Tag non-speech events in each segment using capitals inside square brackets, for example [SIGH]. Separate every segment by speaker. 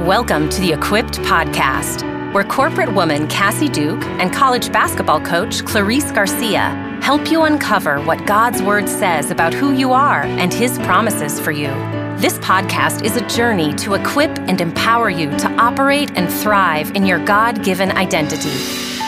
Speaker 1: Welcome to the Equipped Podcast, where corporate woman Cassie Duke and college basketball coach Clarice Garcia help you uncover what God's Word says about who you are and His promises for you. This podcast is a journey to equip and empower you to operate and thrive in your God given identity.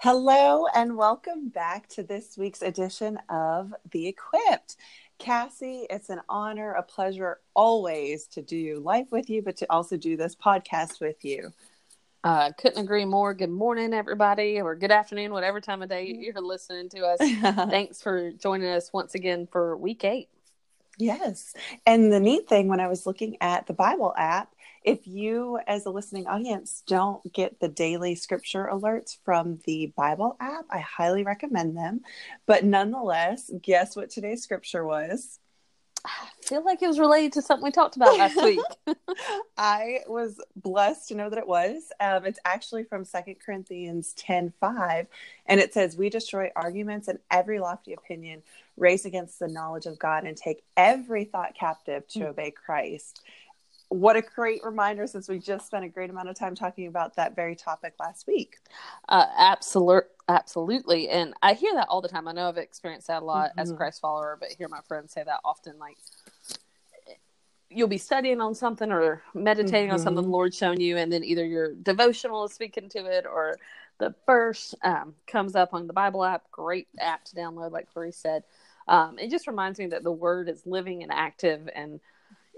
Speaker 2: Hello, and welcome back to this week's edition of The Equipped. Cassie, it's an honor, a pleasure always to do life with you, but to also do this podcast with you.
Speaker 3: Uh, couldn't agree more. Good morning, everybody, or good afternoon, whatever time of day you're listening to us. [LAUGHS] Thanks for joining us once again for week eight.
Speaker 2: Yes. And the neat thing when I was looking at the Bible app, if you, as a listening audience, don't get the daily scripture alerts from the Bible app, I highly recommend them. But nonetheless, guess what today's scripture was?
Speaker 3: I feel like it was related to something we talked about last [LAUGHS] week.
Speaker 2: I was blessed to know that it was. Um, it's actually from Second Corinthians 10 5, and it says, We destroy arguments and every lofty opinion raised against the knowledge of God and take every thought captive to mm. obey Christ what a great reminder since we just spent a great amount of time talking about that very topic last week.
Speaker 3: Uh, absolute, absolutely. And I hear that all the time. I know I've experienced that a lot mm-hmm. as a Christ follower, but hear my friends say that often like you'll be studying on something or meditating mm-hmm. on something the Lord's shown you, and then either your devotional is speaking to it or the verse um, comes up on the Bible app. Great app to download, like Clarice said. Um, it just reminds me that the word is living and active and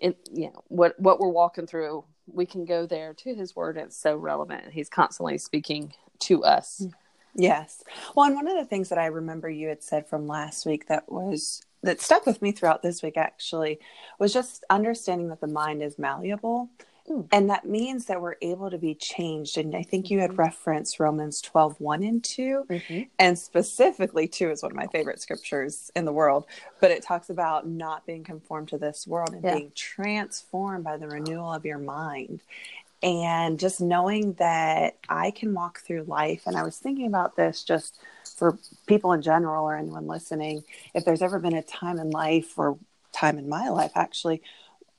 Speaker 3: in you know what what we're walking through we can go there to his word. It's so relevant. He's constantly speaking to us. Mm.
Speaker 2: Yes. Well and one of the things that i remember you had said from last week that was that stuck with me throughout this week actually was just understanding that the mind is malleable Hmm. And that means that we're able to be changed. And I think you had mm-hmm. referenced Romans 12, 1 and 2. Mm-hmm. And specifically, 2 is one of my favorite scriptures in the world. But it talks about not being conformed to this world and yeah. being transformed by the renewal of your mind. And just knowing that I can walk through life. And I was thinking about this just for people in general or anyone listening. If there's ever been a time in life or time in my life, actually,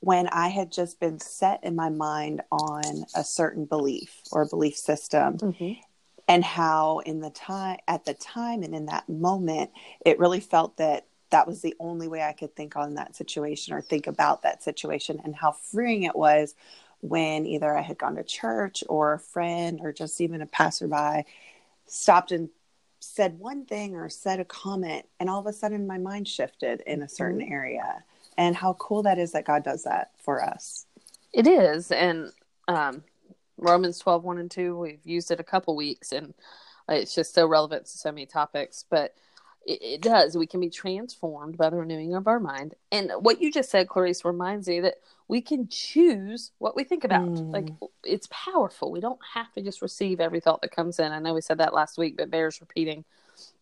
Speaker 2: when I had just been set in my mind on a certain belief or belief system. Mm-hmm. And how in the time at the time and in that moment, it really felt that that was the only way I could think on that situation or think about that situation, and how freeing it was when either I had gone to church or a friend or just even a passerby stopped and said one thing or said a comment, and all of a sudden my mind shifted in a certain mm-hmm. area and how cool that is that God does that for us.
Speaker 3: It is. And um, Romans 12, 1 and 2, we've used it a couple weeks and it's just so relevant to so many topics. But it, it, does. We can be transformed by the renewing of our mind. And what you just said, Clarice, reminds me that we can choose what we think about. Mm. Like it's powerful. We don't have to just receive every thought that comes in. I know we said that last week, but bears repeating.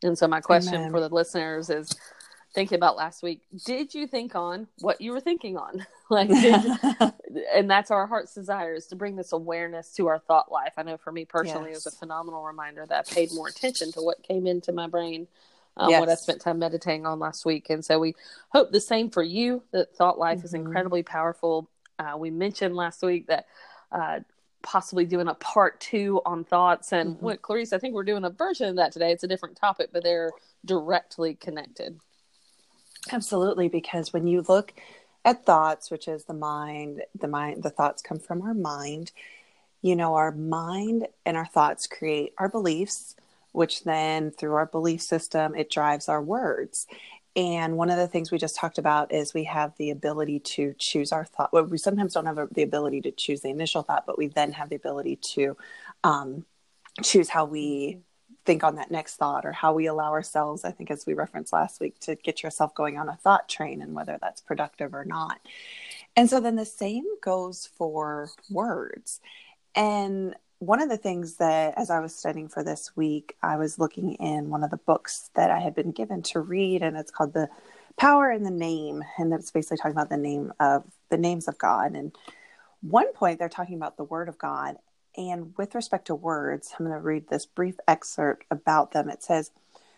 Speaker 3: And so my question Amen. for the listeners is thinking about last week did you think on what you were thinking on [LAUGHS] like [LAUGHS] and that's our heart's desire is to bring this awareness to our thought life i know for me personally yes. it was a phenomenal reminder that i paid more attention to what came into my brain um, yes. what i spent time meditating on last week and so we hope the same for you that thought life mm-hmm. is incredibly powerful uh, we mentioned last week that uh, possibly doing a part two on thoughts and mm-hmm. what clarice i think we're doing a version of that today it's a different topic but they're directly connected
Speaker 2: Absolutely, because when you look at thoughts, which is the mind, the mind, the thoughts come from our mind. You know, our mind and our thoughts create our beliefs, which then through our belief system, it drives our words. And one of the things we just talked about is we have the ability to choose our thought. Well, we sometimes don't have the ability to choose the initial thought, but we then have the ability to um, choose how we think on that next thought or how we allow ourselves, I think, as we referenced last week, to get yourself going on a thought train and whether that's productive or not. And so then the same goes for words. And one of the things that, as I was studying for this week, I was looking in one of the books that I had been given to read, and it's called The Power in the Name. And it's basically talking about the name of the names of God. And one point, they're talking about the Word of God. And with respect to words, I'm going to read this brief excerpt about them. It says,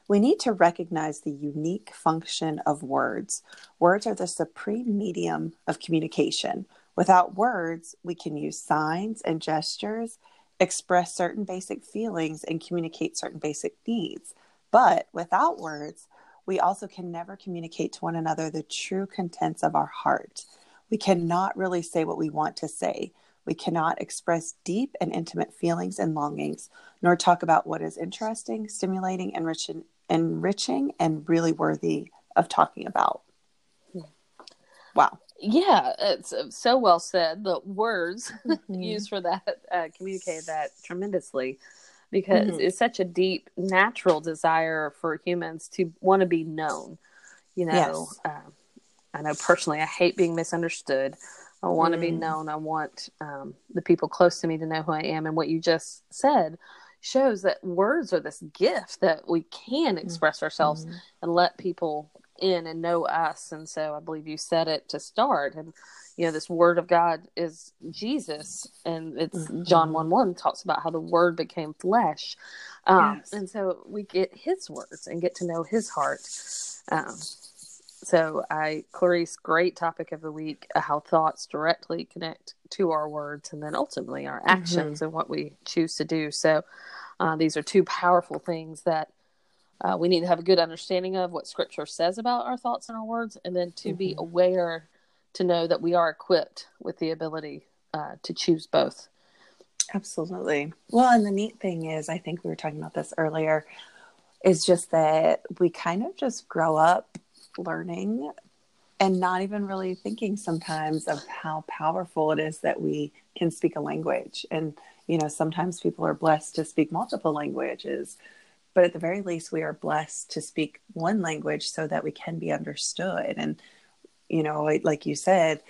Speaker 2: we need to recognize the unique function of words. Words are the supreme medium of communication. Without words, we can use signs and gestures, express certain basic feelings, and communicate certain basic needs. But without words, we also can never communicate to one another the true contents of our heart. We cannot really say what we want to say. We cannot express deep and intimate feelings and longings, nor talk about what is interesting, stimulating, enriching, enriching and really worthy of talking about. Wow.
Speaker 3: Yeah, it's uh, so well said. The words [LAUGHS] mm-hmm. used for that uh, communicate that tremendously because mm-hmm. it's such a deep natural desire for humans to want to be known. You know, yes. um, I know personally, I hate being misunderstood. I want mm. to be known. I want um, the people close to me to know who I am. And what you just said shows that words are this gift that we can express mm-hmm. ourselves and let people in and know us. And so I believe you said it to start. And, you know, this word of God is Jesus. And it's mm-hmm. John 1 1 talks about how the word became flesh. Um, yes. And so we get his words and get to know his heart. Um, so I, Clarice, great topic of the week, uh, how thoughts directly connect to our words and then ultimately our actions mm-hmm. and what we choose to do. So uh, these are two powerful things that uh, we need to have a good understanding of what scripture says about our thoughts and our words, and then to mm-hmm. be aware to know that we are equipped with the ability uh, to choose both.
Speaker 2: Absolutely. Well, and the neat thing is, I think we were talking about this earlier, is just that we kind of just grow up learning and not even really thinking sometimes of how powerful it is that we can speak a language. And, you know, sometimes people are blessed to speak multiple languages but at the very least we are blessed to speak one language so that we can be understood and you know like you said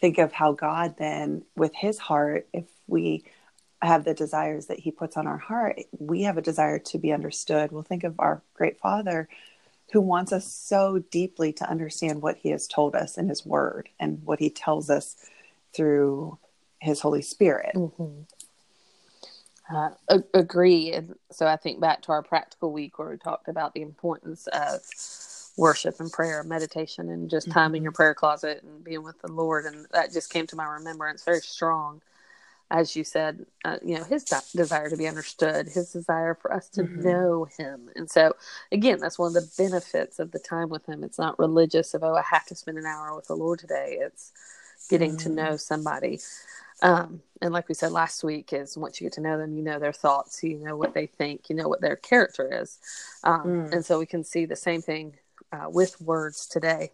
Speaker 2: think of how god then with his heart if we have the desires that he puts on our heart we have a desire to be understood well think of our great father who wants us so deeply to understand what he has told us in his word and what he tells us through his holy spirit mm-hmm.
Speaker 3: Uh, agree. And so I think back to our practical week where we talked about the importance of worship and prayer, meditation, and just time in mm-hmm. your prayer closet and being with the Lord. And that just came to my remembrance very strong. As you said, uh, you know, his de- desire to be understood, his desire for us to mm-hmm. know him. And so, again, that's one of the benefits of the time with him. It's not religious of, oh, I have to spend an hour with the Lord today. It's getting mm-hmm. to know somebody. Um, and like we said last week, is once you get to know them, you know their thoughts, you know what they think, you know what their character is, um, mm. and so we can see the same thing uh, with words today.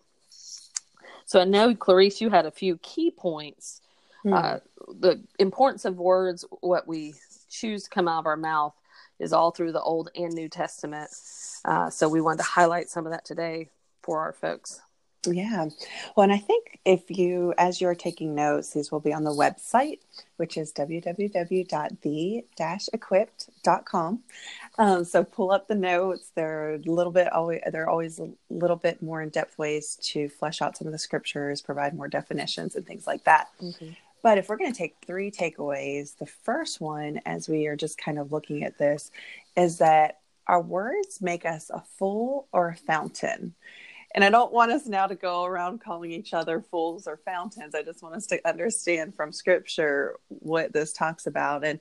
Speaker 3: So I know Clarice, you had a few key points. Mm. Uh, the importance of words, what we choose to come out of our mouth, is all through the Old and New Testament. Uh, so we wanted to highlight some of that today for our folks.
Speaker 2: Yeah. Well, and I think if you, as you're taking notes, these will be on the website, which is www.the-equipped.com. Um, so pull up the notes. They're a little bit always, they're always a little bit more in-depth ways to flesh out some of the scriptures, provide more definitions and things like that. Mm-hmm. But if we're going to take three takeaways, the first one, as we are just kind of looking at this, is that our words make us a fool or a fountain. And I don't want us now to go around calling each other fools or fountains. I just want us to understand from scripture what this talks about. And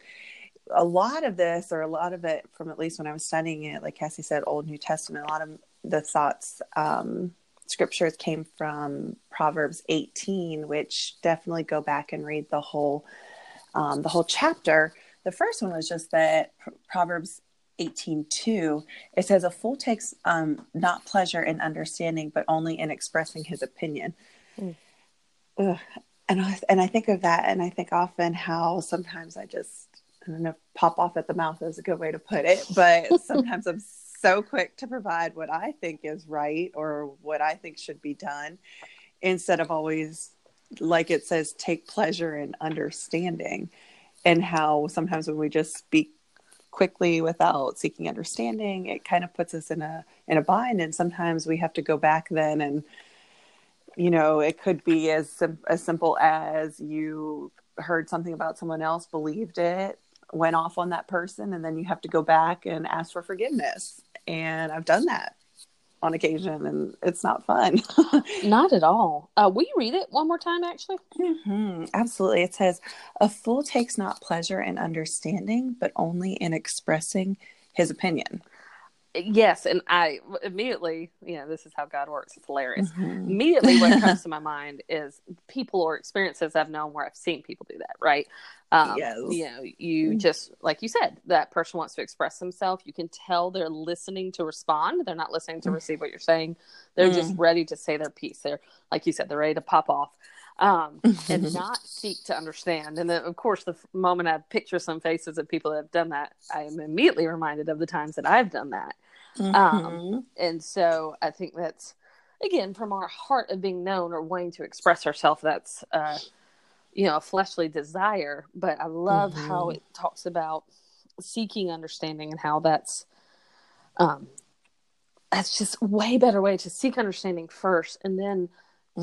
Speaker 2: a lot of this, or a lot of it from at least when I was studying it, like Cassie said, Old New Testament, a lot of the thoughts, um, scriptures came from Proverbs 18, which definitely go back and read the whole, um, the whole chapter. The first one was just that Proverbs 18.2, it says, A fool takes um, not pleasure in understanding, but only in expressing his opinion. Mm. And, I, and I think of that, and I think often how sometimes I just, I don't know, pop off at the mouth is a good way to put it, but [LAUGHS] sometimes I'm so quick to provide what I think is right or what I think should be done instead of always, like it says, take pleasure in understanding. And how sometimes when we just speak quickly without seeking understanding it kind of puts us in a in a bind and sometimes we have to go back then and you know it could be as sim- as simple as you heard something about someone else believed it went off on that person and then you have to go back and ask for forgiveness and I've done that on occasion, and it's not fun. [LAUGHS]
Speaker 3: Not at all. Uh, will you read it one more time, actually?
Speaker 2: hmm Absolutely. It says, A fool takes not pleasure in understanding, but only in expressing his opinion.
Speaker 3: Yes, and I immediately, you know, this is how God works. It's hilarious.
Speaker 2: Mhm.
Speaker 3: Immediately, what [LAUGHS] comes to my mind is people or experiences I've known where I've seen people do that. Right? Um,
Speaker 2: Yes.
Speaker 3: You know, you just like you said, that person wants to express themselves. You can tell they're listening to respond. They're not listening to receive what you're saying. They're just ready to say their piece. They're like you said, they're ready to pop off. Um, and not seek to understand. And then, of course, the moment I picture some faces of people that have done that, I am immediately reminded of the times that I've done that.
Speaker 2: Mhm.
Speaker 3: Um, and so I think that's again from our heart of being known or wanting to express ourselves. That's uh, you know a fleshly desire, but I love how
Speaker 2: Mhm.
Speaker 3: it talks about seeking understanding and how that's um, that's just way better way to seek understanding first, and then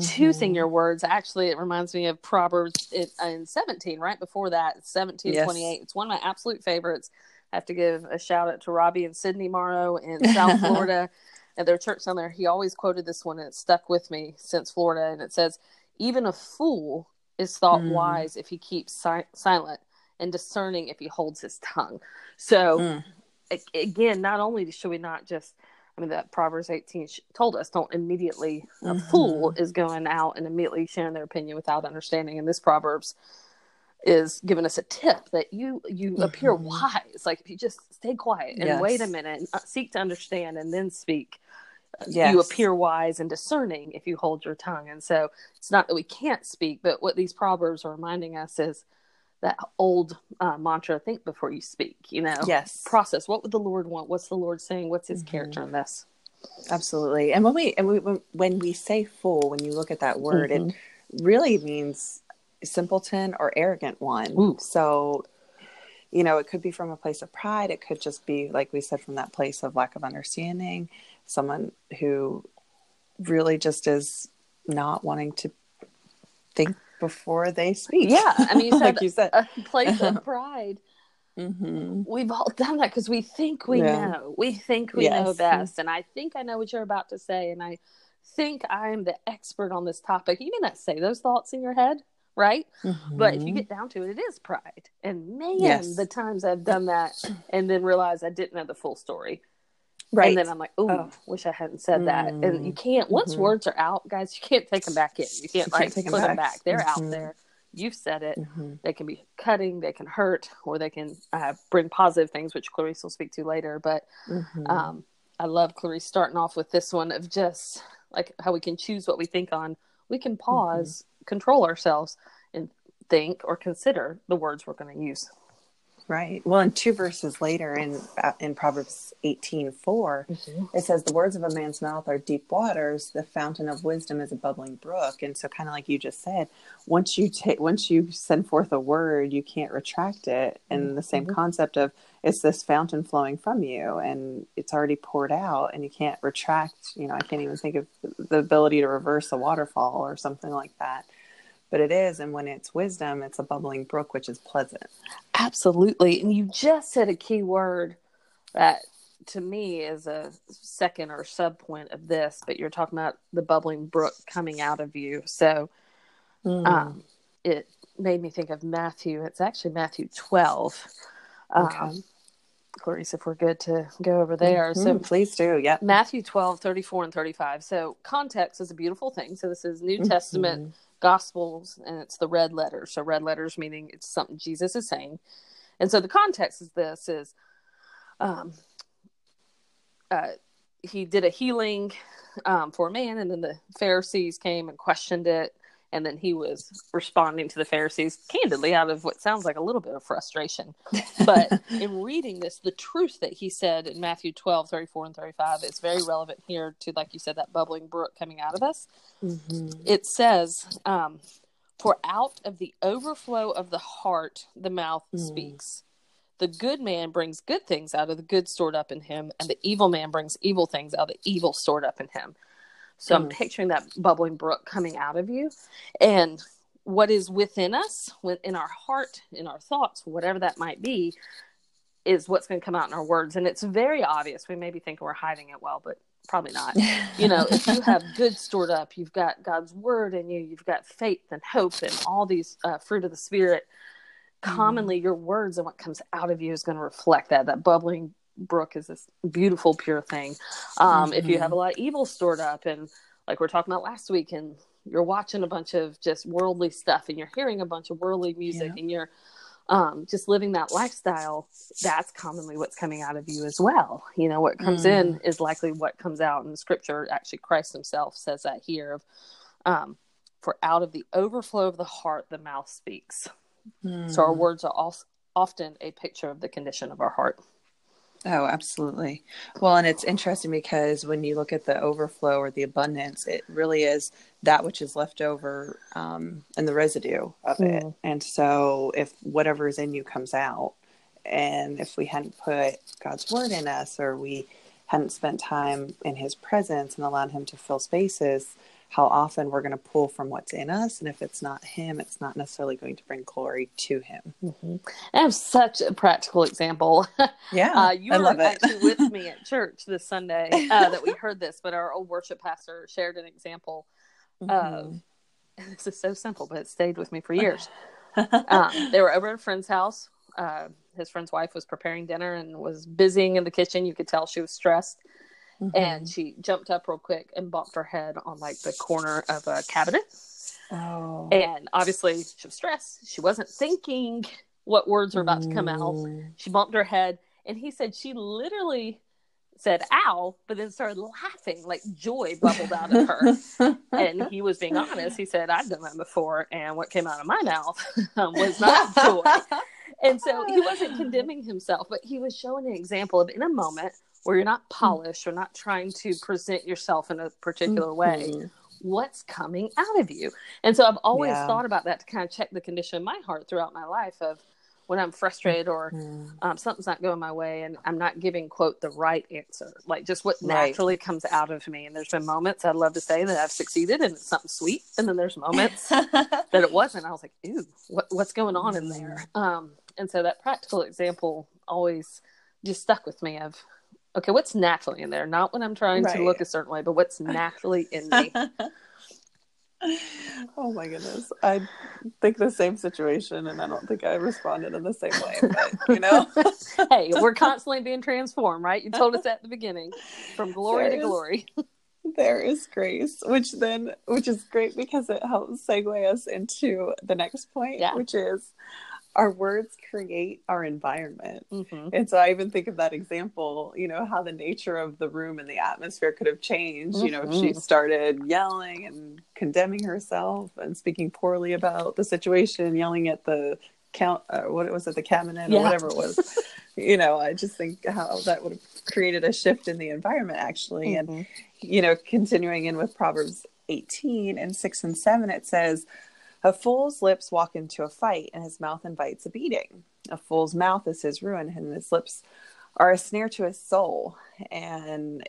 Speaker 3: choosing
Speaker 2: Mhm.
Speaker 3: your words. Actually, it reminds me of Proverbs in, in 17, right before that, it's 17,
Speaker 2: Yes.
Speaker 3: 28. It's one of my absolute favorites. I have to give a shout out to Robbie and Sydney Morrow in [LAUGHS] South Florida at their church down there. He always quoted this one and it stuck with me since Florida. And it says, Even a fool is thought
Speaker 2: Mm.
Speaker 3: wise if he keeps si- silent and discerning if he holds his tongue. So,
Speaker 2: Mm.
Speaker 3: a- again, not only should we not just, I mean, that Proverbs 18 told us don't immediately, a
Speaker 2: Mhm.
Speaker 3: fool is going out and immediately sharing their opinion without understanding. And this Proverbs is giving us a tip that you you appear
Speaker 2: Mhm.
Speaker 3: wise like if you just stay quiet and
Speaker 2: Yes.
Speaker 3: wait a minute and uh, seek to understand and then speak
Speaker 2: Yes.
Speaker 3: you appear wise and discerning if you hold your tongue and so it's not that we can't speak but what these proverbs are reminding us is that old uh, mantra think before you speak you know
Speaker 2: Yes.
Speaker 3: process what would the lord want what's the lord saying what's his
Speaker 2: Mhm.
Speaker 3: character in this
Speaker 2: Absolutely. And when we and we when, when we say fool, when you look at that word,
Speaker 3: Mhm.
Speaker 2: it really means simpleton or arrogant one.
Speaker 3: Ooh.
Speaker 2: So, you know, it could be from a place of pride. It could just be, like we said, from that place of lack of understanding. Someone who really just is not wanting to think before they speak.
Speaker 3: yeah i mean you [LAUGHS] said,
Speaker 2: like you said.
Speaker 3: a place of [LAUGHS] pride
Speaker 2: hmm
Speaker 3: we've all done that because we think we
Speaker 2: Yeah.
Speaker 3: know. We think we know best. And I think I know what you're about to say. And I think I'm the expert on this topic. You may not say those thoughts in your head, right? But if you get down to it, it is pride. And man,
Speaker 2: Mm-hmm. Yes.
Speaker 3: the times I've done that and then realized I didn't know the full story.
Speaker 2: Right,
Speaker 3: And then I'm like, ooh,
Speaker 2: Oh.
Speaker 3: wish I hadn't said that. And you can't, once
Speaker 2: Mhm.
Speaker 3: words are out, guys, you can't take them back in. You can't,
Speaker 2: You
Speaker 3: like
Speaker 2: can't take
Speaker 3: put them
Speaker 2: back.
Speaker 3: back. They're out
Speaker 2: Mhm.
Speaker 3: there. You've said it
Speaker 2: Mhm.
Speaker 3: they can be cutting, they can hurt, or they can uh, bring positive things, which Clarice will speak to later. But
Speaker 2: Mhm.
Speaker 3: um, I love Clarice starting off with this one of just like how we can choose what we think on. We can pause, control ourselves, and think or consider the words we're going to use.
Speaker 2: Right. Well, in two verses later, in uh, in Proverbs eighteen four, it says, "The words of a man's mouth are deep waters. The fountain of wisdom is a bubbling brook." And so, kind of like you just said, once you take, once you send forth a word, you can't retract it. And the same
Speaker 3: Mhm.
Speaker 2: concept of it's this fountain flowing from you, and it's already poured out, and you can't retract. You know, I can't even think of the ability to reverse a waterfall or something like that. But it is, and when it's wisdom, it's a bubbling brook, which is pleasant.
Speaker 3: Absolutely. And you just said a key word that to me is a second or sub point of this, but you're talking about the bubbling brook coming out of you. So um, it made me think of Matthew. It's actually Matthew 12. Um,
Speaker 2: Okay.
Speaker 3: Clarice, if we're good to go over there. So
Speaker 2: Mhm, please do. Yeah.
Speaker 3: Matthew 12, 34 and 35. So context is a beautiful thing. So this is New
Speaker 2: Mhm.
Speaker 3: Testament Gospels, and it's the red letters. So red letters meaning it's something Jesus is saying. And so the context is this is um uh he did a healing um, for a man, and then the Pharisees came and questioned it, and then he was responding to the Pharisees candidly out of what sounds like a little bit of frustration. But [LAUGHS] in reading this, the truth that he said in Matthew 12, 34 and 35 is very relevant here to, like you said, that bubbling brook coming out of us
Speaker 2: Mhm.
Speaker 3: it says, um, For out of the overflow of the heart, the mouth
Speaker 2: Mm.
Speaker 3: speaks. The good man brings good things out of the good stored up in him, and the evil man brings evil things out of the evil stored up in him. So I'm
Speaker 2: Mm.
Speaker 3: picturing that bubbling brook coming out of you. And what is within us, within our heart, in our thoughts, whatever that might be, is what's going to come out in our words. And it's very obvious. We maybe think we're hiding it well, but probably not. you know, if you have [LAUGHS] good stored up, you've got God's word in you, you've got faith and hope and all these uh, fruit of the spirit. Commonly, your words and what comes out of you is going to reflect that. That bubbling brook is this beautiful, pure thing. Um, mm-hmm. If you have a lot of evil stored up, and like we are talking about last week, and you're watching a bunch of just worldly stuff, and you're hearing a bunch of worldly music, yeah. and you're um, just living that lifestyle, that's commonly what's coming out of you as well. You know, what comes mm. in is likely what comes out. In Scripture, actually, Christ Himself says that here of, um, for out of the overflow of the heart, the mouth speaks. Mm. So our words are also often a picture of the condition of our heart.
Speaker 2: Oh, absolutely. Well, and it's interesting because when you look at the overflow or the abundance, it really is that which is left over um, and the residue of mm. it. And so, if whatever is in you comes out, and if we hadn't put God's word in us or we hadn't spent time in His presence and allowed Him to fill spaces, how often we're going to pull from what's in us. And if it's not Him, it's not necessarily going to bring glory to Him.
Speaker 3: Mm-hmm. I have such a practical example. [LAUGHS]
Speaker 2: Yeah. uh,
Speaker 3: you I were love actually it. with me at [LAUGHS] church this Sunday uh, that we heard this, but our old worship pastor shared an example mm-hmm. of [LAUGHS] this is so simple, but it stayed with me for years. um, they were over at a friend's house. Uh, his friend's wife was preparing dinner and was busying in the kitchen. You could tell she was stressed mm-hmm. and she jumped up real quick and bumped her head on like the corner of a cabinet. Oh. And obviously she was stressed. She wasn't thinking what words were about to come out. Mm. She bumped her head and he said she literally said ow, but then started laughing, like joy bubbled out of her. [LAUGHS] and he was being honest. He said, I've done that before, and what came out of my mouth [LAUGHS] was not joy. [LAUGHS] and so he wasn't condemning himself, but he was showing an example of in a moment where you're not polished or not trying to present yourself in a particular way mm-hmm. what's coming out of you and so i've always yeah. thought about that to kind of check the condition of my heart throughout my life of when i'm frustrated or mm-hmm. um, something's not going my way and i'm not giving quote the right answer like just what naturally comes out of me and there's been moments i'd love to say that i've succeeded and it's something sweet and then there's moments [LAUGHS] that it wasn't i was like ew what, what's going on in there mm. um, and so that practical example always just stuck with me of okay, what's naturally in there? Not when I'm trying right. to look a certain way, but what's [LAUGHS] naturally in me. [LAUGHS]
Speaker 2: oh my goodness. I think the same situation and I don't think I responded in the same way, but you know. [LAUGHS]
Speaker 3: hey, we're constantly being transformed, right? You told us at the beginning from glory there to is, glory.
Speaker 2: there is grace, which then which is great because it helps segue us into the next point, yeah. which is our words create our environment. Mm-hmm. And so I even think of that example, you know, how the nature of the room and the atmosphere could have changed. Mm-hmm. You know, if she mm-hmm. started yelling and condemning herself and speaking poorly about the situation, yelling at the count, uh, what it was it, the cabinet yeah. or whatever it was. [LAUGHS] you know, I just think how that would have created a shift in the environment actually. Mm-hmm. And, you know, continuing in with Proverbs 18 and 6 and 7, it says, a fool's lips walk into a fight, and his mouth invites a beating. A fool's mouth is his ruin, and his lips are a snare to his soul. And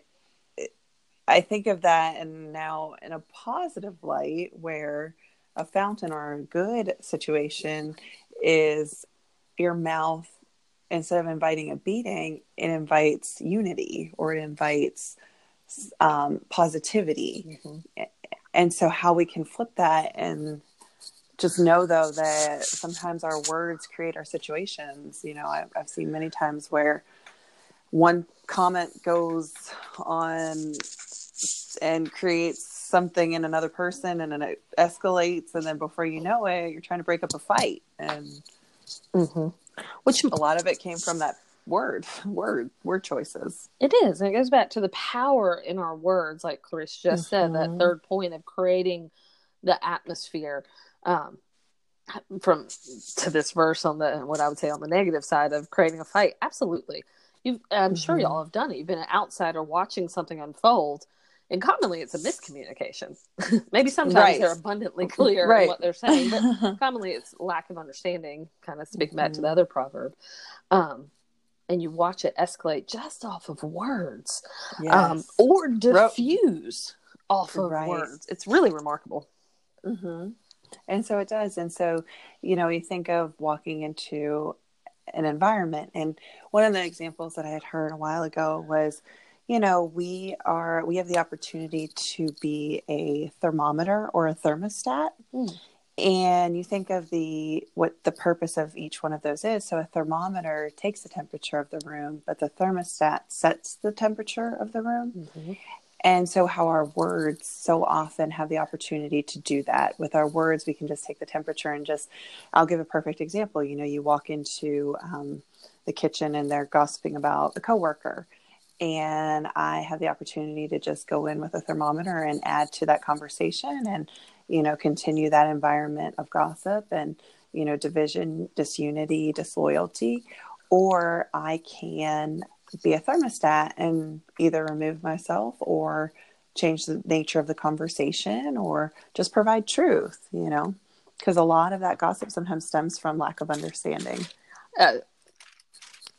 Speaker 2: I think of that, and now in a positive light, where a fountain or a good situation is your mouth instead of inviting a beating, it invites unity or it invites um, positivity. Mm-hmm. And so, how we can flip that and just know though that sometimes our words create our situations you know I've, I've, seen many times where one comment goes on and creates something in another person and then it escalates and then before you know it you're trying to break up a fight and mm-hmm. which a lot of it came from that word [LAUGHS] word word choices
Speaker 3: it is and it goes back to the power in our words like Clarice just mm-hmm. said that mm-hmm. third point of creating the atmosphere um, from to this verse on the what I would say on the negative side of creating a fight. Absolutely, you. I'm mm-hmm. sure y'all have done it. You've been an outsider watching something unfold, and commonly it's a miscommunication. [LAUGHS] Maybe sometimes right. they're abundantly clear right. in what they're saying, but [LAUGHS] commonly it's lack of understanding. Kind of speaking mm-hmm. back to the mm-hmm. other proverb. Um, and you watch it escalate just off of words, um, yes. um, or diffuse off of right. words. It's really remarkable.
Speaker 2: Mm-hmm. And so it does. And so, you know, you think of walking into an environment. And one of the examples that I had heard a while ago was, you know, we are we have the opportunity to be a thermometer or a thermostat. Mm. And you think of the what the purpose of each one of those is. So a thermometer takes the temperature of the room, but the thermostat sets the temperature of the room. Mm-hmm. And so, how our words so often have the opportunity to do that. With our words, we can just take the temperature and just, I'll give a perfect example. You know, you walk into um, the kitchen and they're gossiping about a coworker. And I have the opportunity to just go in with a thermometer and add to that conversation and, you know, continue that environment of gossip and, you know, division, disunity, disloyalty. Or I can be a thermostat and either remove myself or change the nature of the conversation or just provide truth, you know, because a lot of that gossip sometimes stems from lack of understanding. Uh,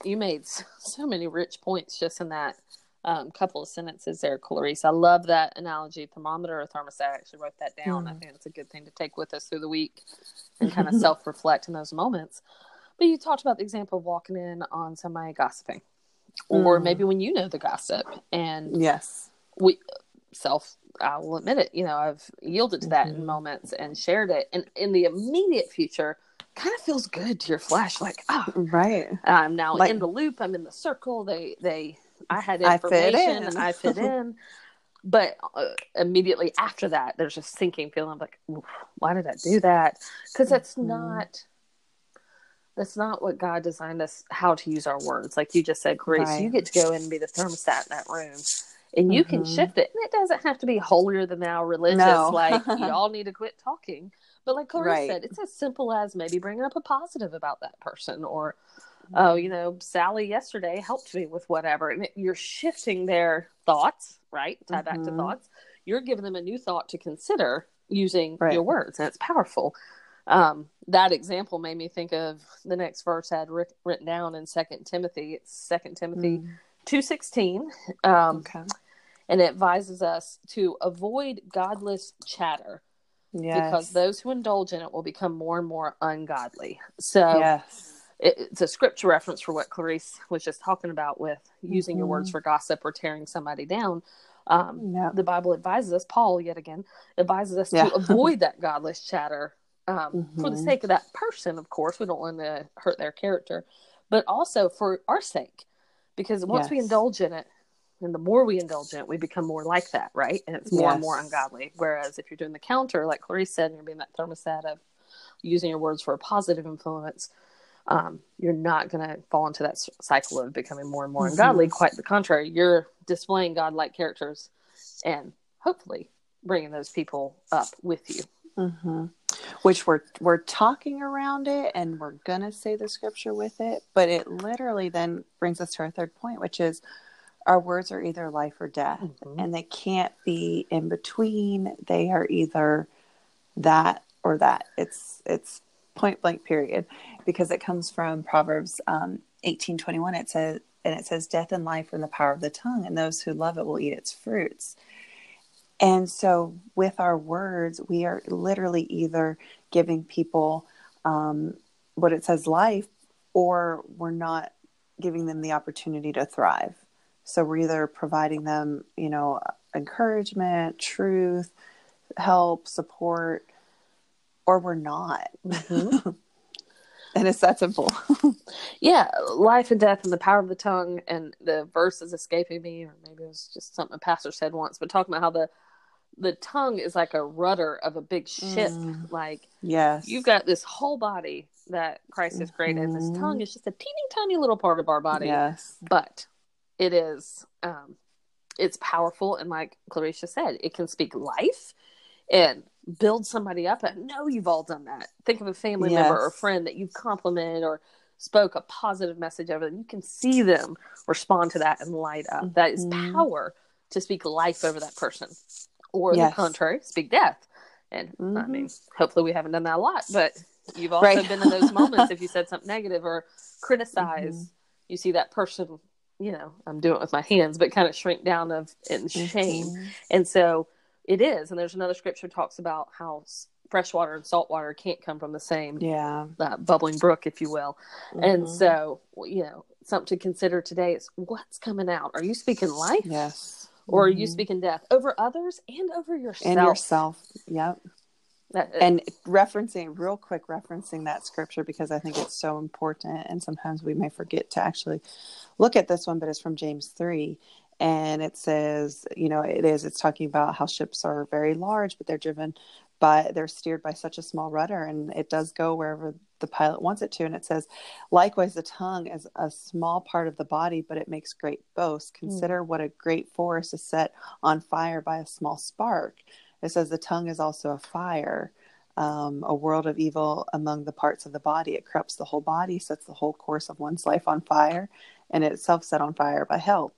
Speaker 3: you made so many rich points just in that um, couple of sentences there, Clarice. I love that analogy, thermometer or thermostat. I actually wrote that down. Mm. I think it's a good thing to take with us through the week and kind of [LAUGHS] self reflect in those moments. But you talked about the example of walking in on somebody gossiping or mm. maybe when you know the gossip and
Speaker 2: yes
Speaker 3: we self i will admit it you know i've yielded to that mm-hmm. in moments and shared it and in the immediate future kind of feels good to your flesh like oh
Speaker 2: right
Speaker 3: i'm now like, in the loop i'm in the circle they they i had information I and i fit [LAUGHS] in but uh, immediately after that there's a sinking feeling like why did i do that because that's mm-hmm. not that's not what God designed us how to use our words. Like you just said, Grace, right. you get to go in and be the thermostat in that room. And you mm-hmm. can shift it. And it doesn't have to be holier than thou religious, no. like [LAUGHS] y'all need to quit talking. But like Clarice right. said, it's as simple as maybe bringing up a positive about that person or oh, you know, Sally yesterday helped me with whatever. And it, you're shifting their thoughts, right? Tie mm-hmm. back to mm-hmm. thoughts. You're giving them a new thought to consider using right. your words. And it's powerful um, that example made me think of the next verse I had written down in Second Timothy. It's Second Timothy mm. two sixteen, um, okay. and it advises us to avoid godless chatter. Yes. Because those who indulge in it will become more and more ungodly. So, yes. it, it's a scripture reference for what Clarice was just talking about with using mm-hmm. your words mm-hmm. for gossip or tearing somebody down. Um. The Bible advises us, Paul, yet again, advises us yeah. to [LAUGHS] avoid that godless chatter um, mm-hmm. for the mm-hmm. sake of that person, of course. We don't want to hurt their character, but also for our sake, because once yes. we indulge in it, and the more we indulge in it, we become more like that, right? And it's more yes. and more ungodly. Whereas if you're doing the counter, like Clarice said, and you're being that thermostat of using your words for a positive influence, um, you're not going to fall into that cycle of becoming more and more mm-hmm. ungodly. Quite the contrary, you're displaying godlike characters and hopefully bringing those people up with you.
Speaker 2: Mm-hmm which we're we're talking around it and we're gonna say the scripture with it but it literally then brings us to our third point which is our words are either life or death mm-hmm. and they can't be in between. They are either that or that. It's it's point blank period because it comes from proverbs um, 18 21 it says and it says death and life are in the power of the tongue and those who love it will eat its fruits and so, with our words, we are literally either giving people um, what it says life, or we're not giving them the opportunity to thrive. So, we're either providing them, you know, encouragement, truth, help, support, or we're not. Mm-hmm. [LAUGHS] and it's that simple. [LAUGHS]
Speaker 3: yeah, life and death and the power of the tongue. And the verse is escaping me, or maybe it was just something a pastor said once, but talking about how the the tongue is like a rudder of a big ship. Mm. Like,
Speaker 2: yes,
Speaker 3: you've got this whole body that Christ has created, mm-hmm. this tongue is just a teeny tiny little part of our body.
Speaker 2: Yes,
Speaker 3: but it is, um, it's powerful, and like Clarice said, it can speak life and build somebody up. I know you've all done that. Think of a family yes. member or friend that you've complimented or spoke a positive message over them. You can see them respond to that and light up. Mm-hmm. That is mm-hmm. power to speak life over that person or yes. the contrary, speak death. And mm-hmm. I mean, hopefully we haven't done that a lot, but you've also right. been in those moments if you said something [LAUGHS] negative or criticize, mm-hmm. you see that person, you know, I'm doing it with my hands, but kind of shrink down of in shame. Mm-hmm. And so it is. And there's another scripture talks about how fresh water and salt water can't come from the same
Speaker 2: Yeah.
Speaker 3: uh, bubbling brook, if you will. And
Speaker 2: Mhm.
Speaker 3: so, you know, something to consider today is what's coming out. Are you speaking life,
Speaker 2: Yes.
Speaker 3: Or are you
Speaker 2: Mhm.
Speaker 3: speaking death over others and over yourself?
Speaker 2: and yourself? Yep.
Speaker 3: That-
Speaker 2: and referencing real quick referencing that scripture because i think it's so important and sometimes we may forget to actually look at this one but it's from james 3 and it says you know it is it's talking about how ships are very large but they're driven by they're steered by such a small rudder and it does go wherever the pilot wants it to and it says likewise the tongue is a small part of the body but it makes great boasts. consider what a great forest is set on fire by a small spark it says the tongue is also a fire, um, a world of evil among the parts of the body. It corrupts the whole body, sets the whole course of one's life on fire, and itself set on fire by hell.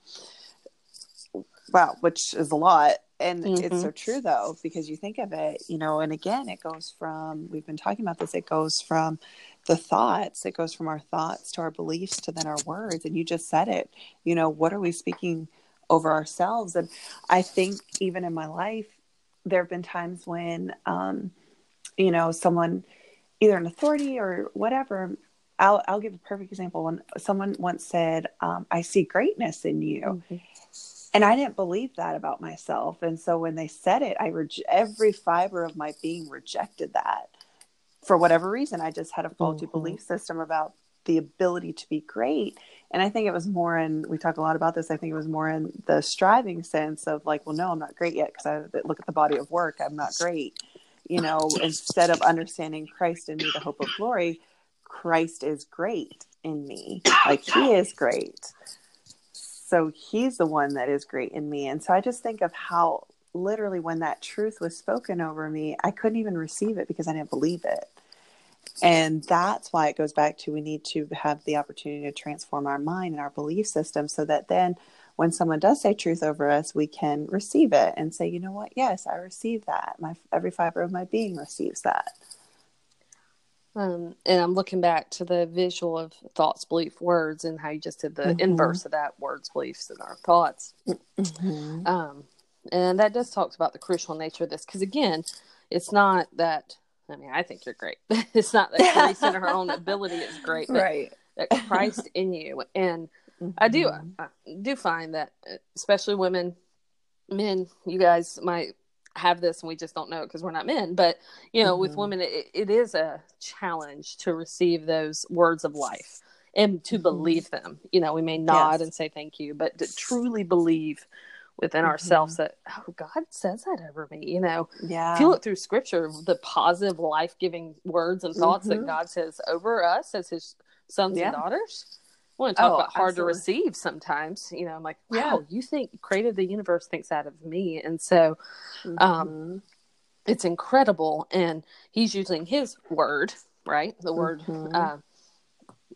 Speaker 2: Wow, which is a lot. And it's so true though, because you think of it, you know, and again, it goes from, we've been talking about this, it goes from the thoughts, it goes from our thoughts to our beliefs to then our words. And you just said it, you know, what are we speaking over ourselves? And I think even in my life, there have been times when um, you know someone either an authority or whatever i'll i'll give a perfect example when someone once said um, i see greatness in you
Speaker 3: Mhm.
Speaker 2: And i didn't believe that about myself. And so when they said it i reg- every fiber of my being rejected that for whatever reason. I just had a faulty
Speaker 3: Mhm.
Speaker 2: belief system about the ability to be great. And i think it was more in we talk a lot about this i think it was more in the striving sense of like well no i'm not great yet because i look at the body of work i'm not great. You know instead of understanding christ in me the hope of glory christ is great in me. Like he is great so he's the one that is great in me and so i just think of how literally when that truth was spoken over me i couldn't even receive it because i didn't believe it and that's why it goes back to we need to have the opportunity to transform our mind and our belief system so that then when someone does say truth over us, we can receive it and say, you know what? Yes, I receive that. My every fiber of my being receives that.
Speaker 3: Um, and I'm looking back to the visual of thoughts, belief, words, and how you just did the
Speaker 2: Mhm.
Speaker 3: inverse of that words, beliefs, and our thoughts. Um, and that does talk about the crucial nature of this because, again, it's not that, I mean, I think you're great. [LAUGHS] it's not that Grace in her own [LAUGHS] ability is great, but
Speaker 2: Right.
Speaker 3: that Christ in you. And I do,
Speaker 2: Mhm.
Speaker 3: I do find that, uh, especially women, men, you guys might have this and we just don't know it because we're not men. But, you know, with
Speaker 2: Mhm.
Speaker 3: women, it, it is a challenge to receive those words of life and to
Speaker 2: Mhm.
Speaker 3: believe them. You know, we may nod
Speaker 2: Yes.
Speaker 3: and say thank you, but to truly believe within ourselves that, oh, God says that over me. You know,
Speaker 2: Yeah.
Speaker 3: you look through scripture, the positive, life giving words and thoughts that
Speaker 2: Mhm.
Speaker 3: God says over us as his sons
Speaker 2: Yeah.
Speaker 3: and daughters. I want to talk
Speaker 2: Oh,
Speaker 3: about hard
Speaker 2: absolutely.
Speaker 3: to receive sometimes. You know, I'm like, wow,
Speaker 2: Yeah.
Speaker 3: you think created the universe thinks that of me. And so um,
Speaker 2: Mhm.
Speaker 3: it's incredible. And he's using his word, right? The word,
Speaker 2: Mhm.
Speaker 3: uh,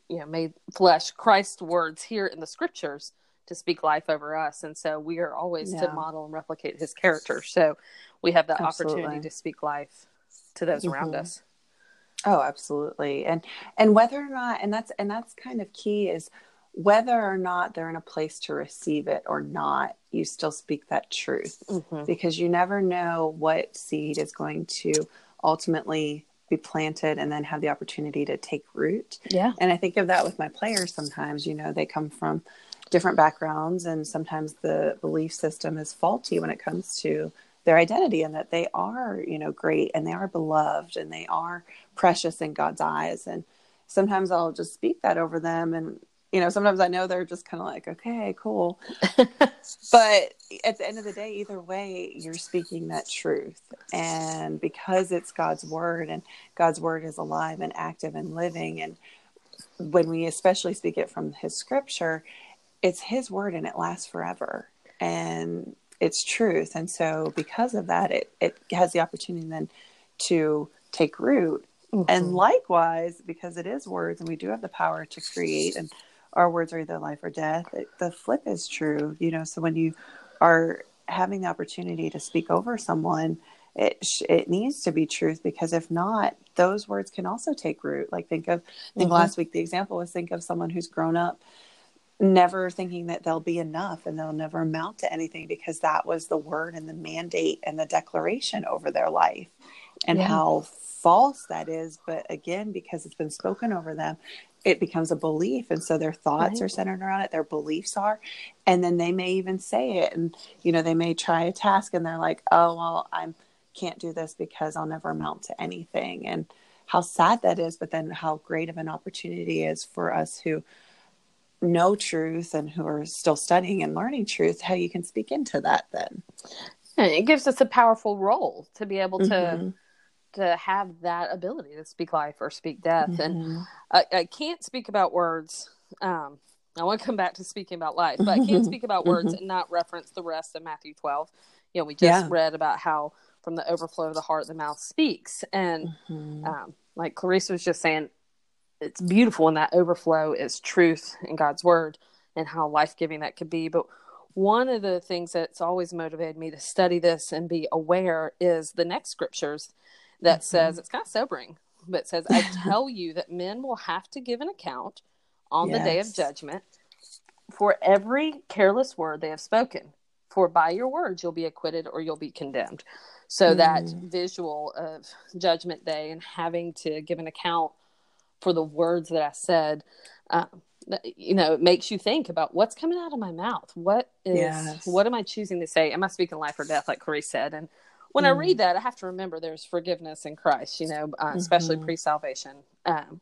Speaker 3: you know, made flesh, Christ's words here in the scriptures to speak life over us. And so we are always to model and replicate his character. So we have that opportunity to speak life to those around
Speaker 2: Mhm.
Speaker 3: us.
Speaker 2: Oh, absolutely. And and whether or not and that's and that's kind of key is whether or not they're in a place to receive it or not, you still speak that truth
Speaker 3: Mhm.
Speaker 2: because you never know what seed is going to ultimately be planted and then have the opportunity to take root.
Speaker 3: Yeah.
Speaker 2: And I think of that with my players sometimes, you know, they come from different backgrounds and sometimes the belief system is faulty when it comes to their identity and that they are, you know, great and they are beloved and they are precious in God's eyes. And sometimes I'll just speak that over them and you know, sometimes I know they're just kind of like, okay, cool. [LAUGHS] but at the end of the day, either way, you're speaking that truth. And because it's God's word and God's word is alive and active and living. And when we especially speak it from his scripture, it's his word and it lasts forever. And it's truth. And so because of that, it, it has the opportunity then to take root. And likewise, because it is words and we do have the power to create and our words are either life or death, it, the flip is true, you know. So when you are having the opportunity to speak over someone, it sh- it needs to be truth because if not, those words can also take root. Like think of, I think
Speaker 3: Mhm.
Speaker 2: last week the example was think of someone who's grown up never thinking that they'll be enough and they'll never amount to anything because that was the word and the mandate and the declaration over their life. and
Speaker 3: Yeah.
Speaker 2: how false that is. But again, because it's been spoken over them, it becomes a belief. And so their thoughts
Speaker 3: Right.
Speaker 2: are centered around it, their beliefs are. And then they may even say it. And, you know, they may try a task and they're like, oh, well, I can't do this because I'll never amount to anything. And how sad that is, but then how great of an opportunity is for us who know truth and who are still studying and learning truth, how you can speak into that then.
Speaker 3: And it gives us a powerful role to be able to
Speaker 2: Mhm.
Speaker 3: To have that ability to speak life or speak death. And
Speaker 2: Mhm.
Speaker 3: I, I can't speak about words. Um, I want to come back to speaking about life, but I can't speak about words and not reference the rest of Matthew 12. You know, we just
Speaker 2: Yeah.
Speaker 3: read about how from the overflow of the heart, the mouth speaks. And
Speaker 2: Mhm.
Speaker 3: um, like Clarice was just saying, it's beautiful, and that overflow is truth in God's word and how life giving that could be. But one of the things that's always motivated me to study this and be aware is the next scriptures that says it's kind of sobering, but it says, I [LAUGHS] tell you that men will have to give an account on the day of judgment for every careless word they have spoken. For by your words you'll be acquitted or you'll be condemned. So that
Speaker 2: Mm.
Speaker 3: visual of judgment day and having to give an account for the words that I said, that- you know, it makes you think about what's coming out of my mouth. What is,
Speaker 2: Yes.
Speaker 3: what am I choosing to say? Am I speaking life or death, like Clarice said? And when I
Speaker 2: Mm.
Speaker 3: read that, I have to remember there's forgiveness in Christ, you know, uh, especially
Speaker 2: Mhm.
Speaker 3: pre salvation. Um,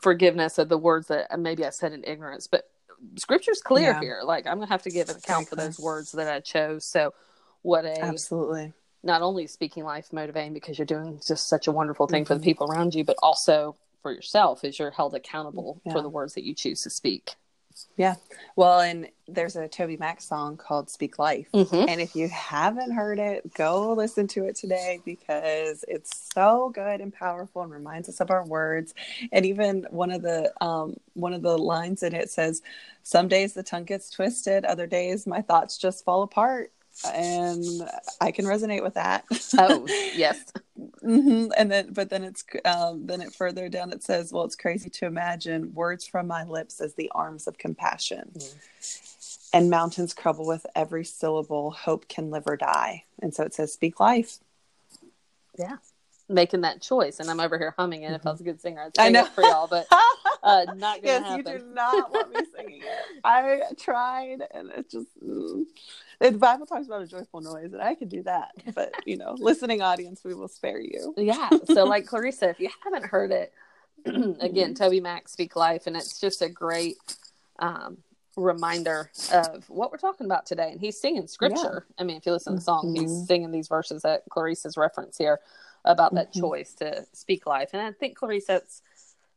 Speaker 3: forgiveness of the words that maybe I said in ignorance, but scripture's clear
Speaker 2: Yeah.
Speaker 3: here. Like I'm gonna have to give an account for those words that I chose. So what a
Speaker 2: Absolutely.
Speaker 3: not only speaking life motivating because you're doing just such a wonderful thing for the
Speaker 2: Mhm.
Speaker 3: people around you, but also for yourself as you're held accountable
Speaker 2: Yeah.
Speaker 3: for the words that you choose to speak.
Speaker 2: Yeah. Well, and there's a TobyMac song called Speak Life.
Speaker 3: Mhm.
Speaker 2: And if you haven't heard it, go listen to it today because it's so good and powerful and reminds us of our words. And even one of the um, one of the lines in it says, "Some days the tongue gets twisted, other days my thoughts just fall apart." And I can resonate with that.
Speaker 3: Oh [LAUGHS] yes,
Speaker 2: hmm And then, but then it's um, then it further down it says, "Well, it's crazy to imagine words from my lips as the arms of compassion, and mountains crumble with every syllable. Hope can live or die." And so it says, "Speak life."
Speaker 3: yeah, making that choice. And I'm over here humming it. If I was a good singer, I'd
Speaker 2: I know.
Speaker 3: it for y'all, but [LAUGHS] uh, not gonna
Speaker 2: yes,
Speaker 3: happen.
Speaker 2: you do not want me singing it. I tried, and it just. Mm. The Bible talks about a joyful noise, and I could do that. But you know, listening audience, we will spare you.
Speaker 3: Yeah. So, like Clarice, if you haven't heard it, [CLEARS THROAT]
Speaker 2: Mm-hmm.
Speaker 3: again, TobyMac Speak Life, and it's just a great um, reminder of what we're talking about today. And he's singing scripture. I mean, if you listen to the song, he's
Speaker 2: Mhm.
Speaker 3: singing these verses that Clarice's reference here about that
Speaker 2: Mhm.
Speaker 3: choice to speak life. And I think Clarice, that's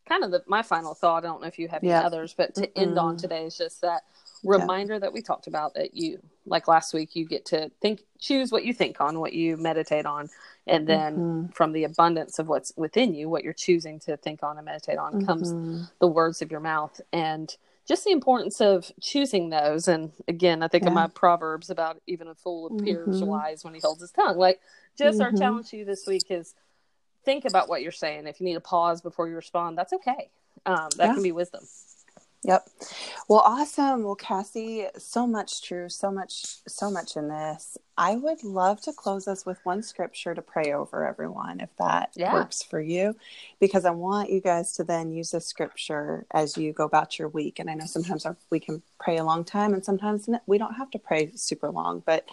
Speaker 3: kind of the, my final thought. I don't know if you have any others, but to end on today is just that reminder that we talked about that you like last week you get to think choose what you think on what you meditate on and then
Speaker 2: Mhm.
Speaker 3: from the abundance of what's within you what you're choosing to think on and meditate on comes
Speaker 2: Mhm.
Speaker 3: the words of your mouth and just the importance of choosing those and again i think of my proverbs about even a fool appears
Speaker 2: Mhm.
Speaker 3: wise when he holds his tongue like just our
Speaker 2: Mhm.
Speaker 3: challenge to you this week is think about what you're saying if you need a pause before you respond that's okay um, that
Speaker 2: Yeah.
Speaker 3: can be wisdom
Speaker 2: Yep. Well, awesome. Well, Cassie, so much true, so much, so much in this. I would love to close us with one scripture to pray over everyone, if that
Speaker 3: Yeah.
Speaker 2: works for you, because I want you guys to then use this scripture as you go about your week. And I know sometimes our, we can pray a long time, and sometimes we don't have to pray super long, but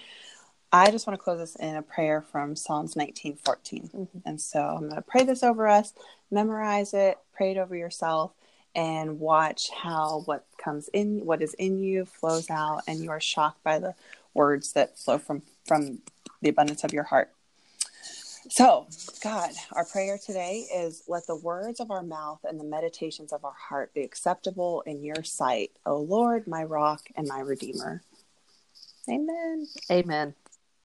Speaker 2: I just want to close this in a prayer from Psalms 19 14. Mm-hmm. And so I'm going to pray this over us, memorize it, pray it over yourself, and watch how what comes in, what is in you flows out, and you are shocked by the words that flow from, from the abundance of your heart. So, God, our prayer today is let the words of our mouth and the meditations of our heart be acceptable in your sight, O Lord, my rock and my redeemer. Amen.
Speaker 3: amen